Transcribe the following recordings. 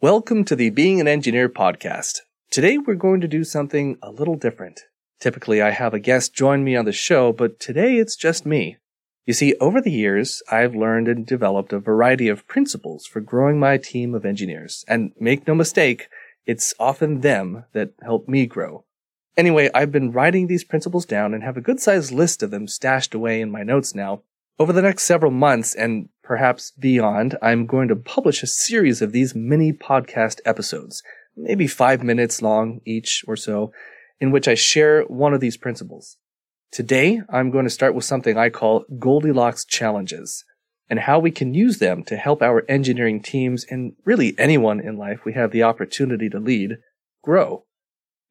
Welcome to the Being an Engineer podcast. Today we're going to do something a little different. Typically I have a guest join me on the show, but today it's just me. You see, over the years, I've learned and developed a variety of principles for growing my team of engineers. And make no mistake, it's often them that help me grow. Anyway, I've been writing these principles down and have a good sized list of them stashed away in my notes now. Over the next several months and perhaps beyond, I'm going to publish a series of these mini podcast episodes, maybe five minutes long each or so, in which I share one of these principles. Today, I'm going to start with something I call Goldilocks challenges and how we can use them to help our engineering teams and really anyone in life we have the opportunity to lead grow.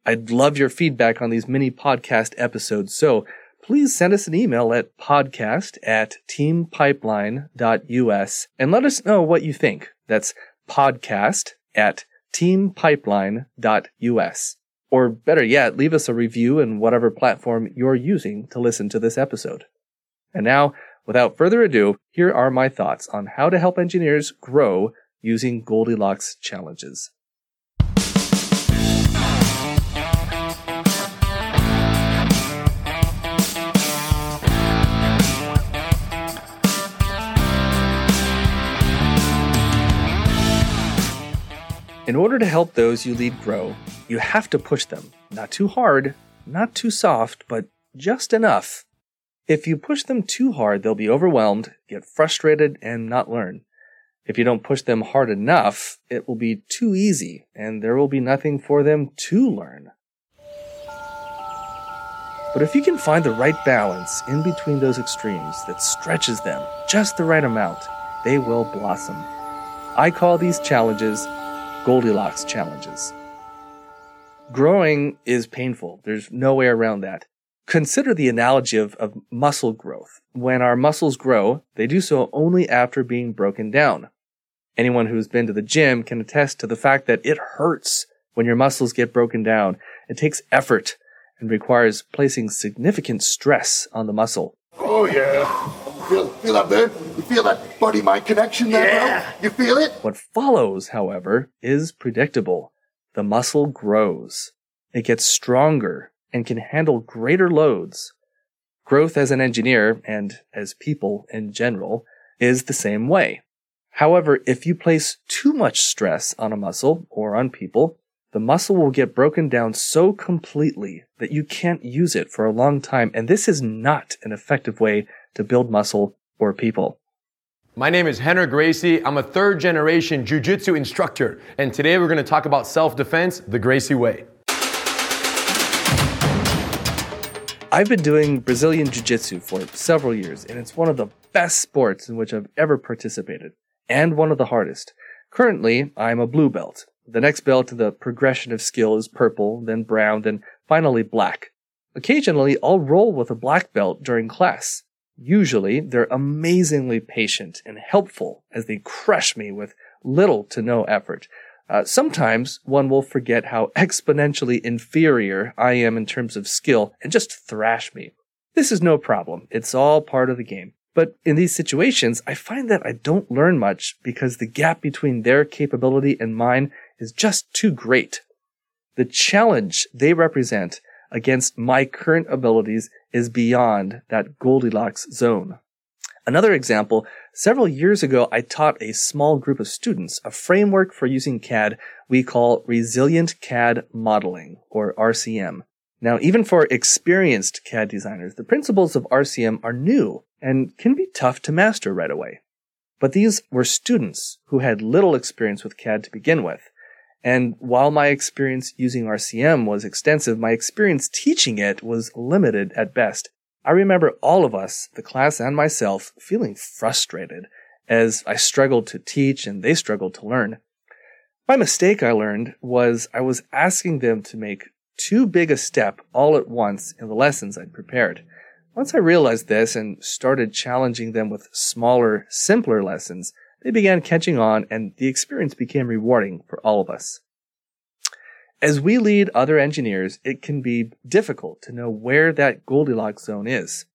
I'd love your feedback on these mini podcast episodes, so please send us an email at podcast at teampipeline.us and let us know what you think. That's podcast at teampipeline.us. Or better yet, leave us a review in whatever platform you're using to listen to this episode. And now, without further ado, here are my thoughts on how to help engineers grow using Goldilocks challenges. In order to help those you lead grow, you have to push them. Not too hard, not too soft, but just enough. If you push them too hard, they'll be overwhelmed, get frustrated, and not learn. If you don't push them hard enough, it will be too easy, and there will be nothing for them to learn. But if you can find the right balance in between those extremes that stretches them just the right amount, they will blossom. I call these challenges Goldilocks challenges. Growing is painful. There's no way around that. Consider the analogy of, of muscle growth. When our muscles grow, they do so only after being broken down. Anyone who's been to the gym can attest to the fact that it hurts when your muscles get broken down. It takes effort and requires placing significant stress on the muscle. Oh yeah. Feel, feel that there? You feel that body mind connection there, yeah. bro? You feel it? What follows, however, is predictable. The muscle grows. It gets stronger and can handle greater loads. Growth as an engineer and as people in general is the same way. However, if you place too much stress on a muscle or on people, the muscle will get broken down so completely that you can't use it for a long time. And this is not an effective way to build muscle or people. My name is Henry Gracie. I'm a third generation jiu-jitsu instructor. And today we're going to talk about self-defense the Gracie way. I've been doing Brazilian Jiu Jitsu for several years, and it's one of the best sports in which I've ever participated, and one of the hardest. Currently, I'm a blue belt. The next belt in the progression of skill is purple, then brown, then finally black. Occasionally, I'll roll with a black belt during class. Usually, they're amazingly patient and helpful as they crush me with little to no effort. Uh, sometimes one will forget how exponentially inferior I am in terms of skill and just thrash me. This is no problem. It's all part of the game. But in these situations, I find that I don't learn much because the gap between their capability and mine is just too great. The challenge they represent against my current abilities is beyond that Goldilocks zone. Another example, several years ago, I taught a small group of students a framework for using CAD we call Resilient CAD Modeling, or RCM. Now, even for experienced CAD designers, the principles of RCM are new and can be tough to master right away. But these were students who had little experience with CAD to begin with, and while my experience using RCM was extensive, my experience teaching it was limited at best. I remember all of us, the class and myself, feeling frustrated as I struggled to teach and they struggled to learn. My mistake I learned was I was asking them to make too big a step all at once in the lessons I'd prepared. Once I realized this and started challenging them with smaller, simpler lessons, they began catching on and the experience became rewarding for all of us. As we lead other engineers, it can be difficult to know where that Goldilocks zone is.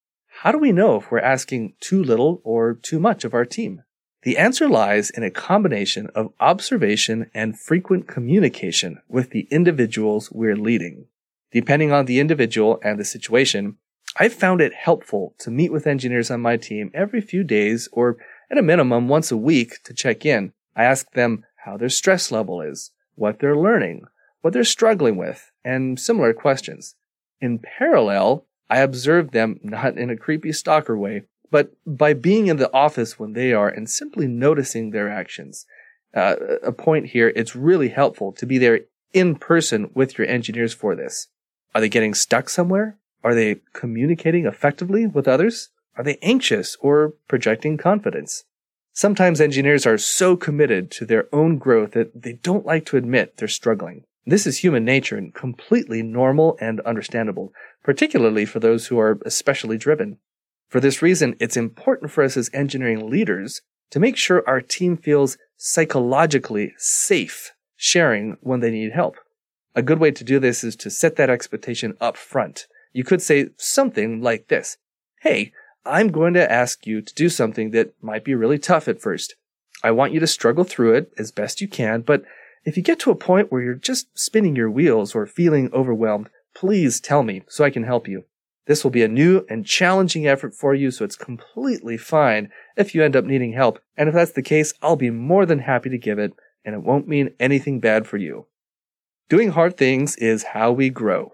How do we know if we're asking too little or too much of our team? The answer lies in a combination of observation and frequent communication with the individuals we're leading. Depending on the individual and the situation, I've found it helpful to meet with engineers on my team every few days or at a minimum once a week to check in. I ask them how their stress level is, what they're learning, what they're struggling with, and similar questions. In parallel, I observe them not in a creepy stalker way, but by being in the office when they are and simply noticing their actions. Uh, a point here, it's really helpful to be there in person with your engineers for this. Are they getting stuck somewhere? Are they communicating effectively with others? Are they anxious or projecting confidence? Sometimes engineers are so committed to their own growth that they don't like to admit they're struggling. This is human nature and completely normal and understandable, particularly for those who are especially driven. For this reason, it's important for us as engineering leaders to make sure our team feels psychologically safe sharing when they need help. A good way to do this is to set that expectation up front. You could say something like this. Hey, I'm going to ask you to do something that might be really tough at first. I want you to struggle through it as best you can, but if you get to a point where you're just spinning your wheels or feeling overwhelmed, please tell me so I can help you. This will be a new and challenging effort for you, so it's completely fine if you end up needing help. And if that's the case, I'll be more than happy to give it, and it won't mean anything bad for you. Doing hard things is how we grow.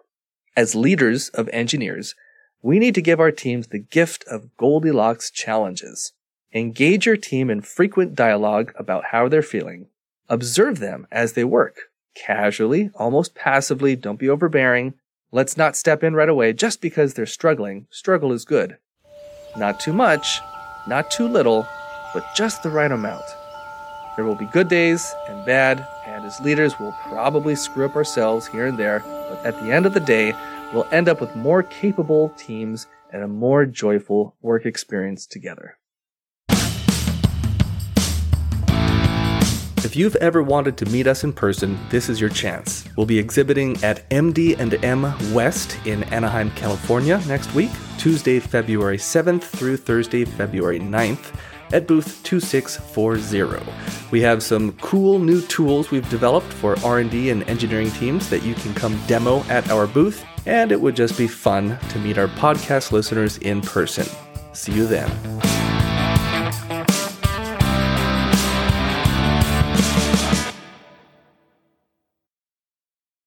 As leaders of engineers, we need to give our teams the gift of Goldilocks challenges. Engage your team in frequent dialogue about how they're feeling. Observe them as they work. Casually, almost passively, don't be overbearing. Let's not step in right away just because they're struggling. Struggle is good. Not too much, not too little, but just the right amount. There will be good days and bad, and as leaders, we'll probably screw up ourselves here and there, but at the end of the day, we'll end up with more capable teams and a more joyful work experience together. If you've ever wanted to meet us in person, this is your chance. We'll be exhibiting at MD&M West in Anaheim, California next week, Tuesday, February 7th through Thursday, February 9th at booth 2640. We have some cool new tools we've developed for R&D and engineering teams that you can come demo at our booth and it would just be fun to meet our podcast listeners in person. See you then.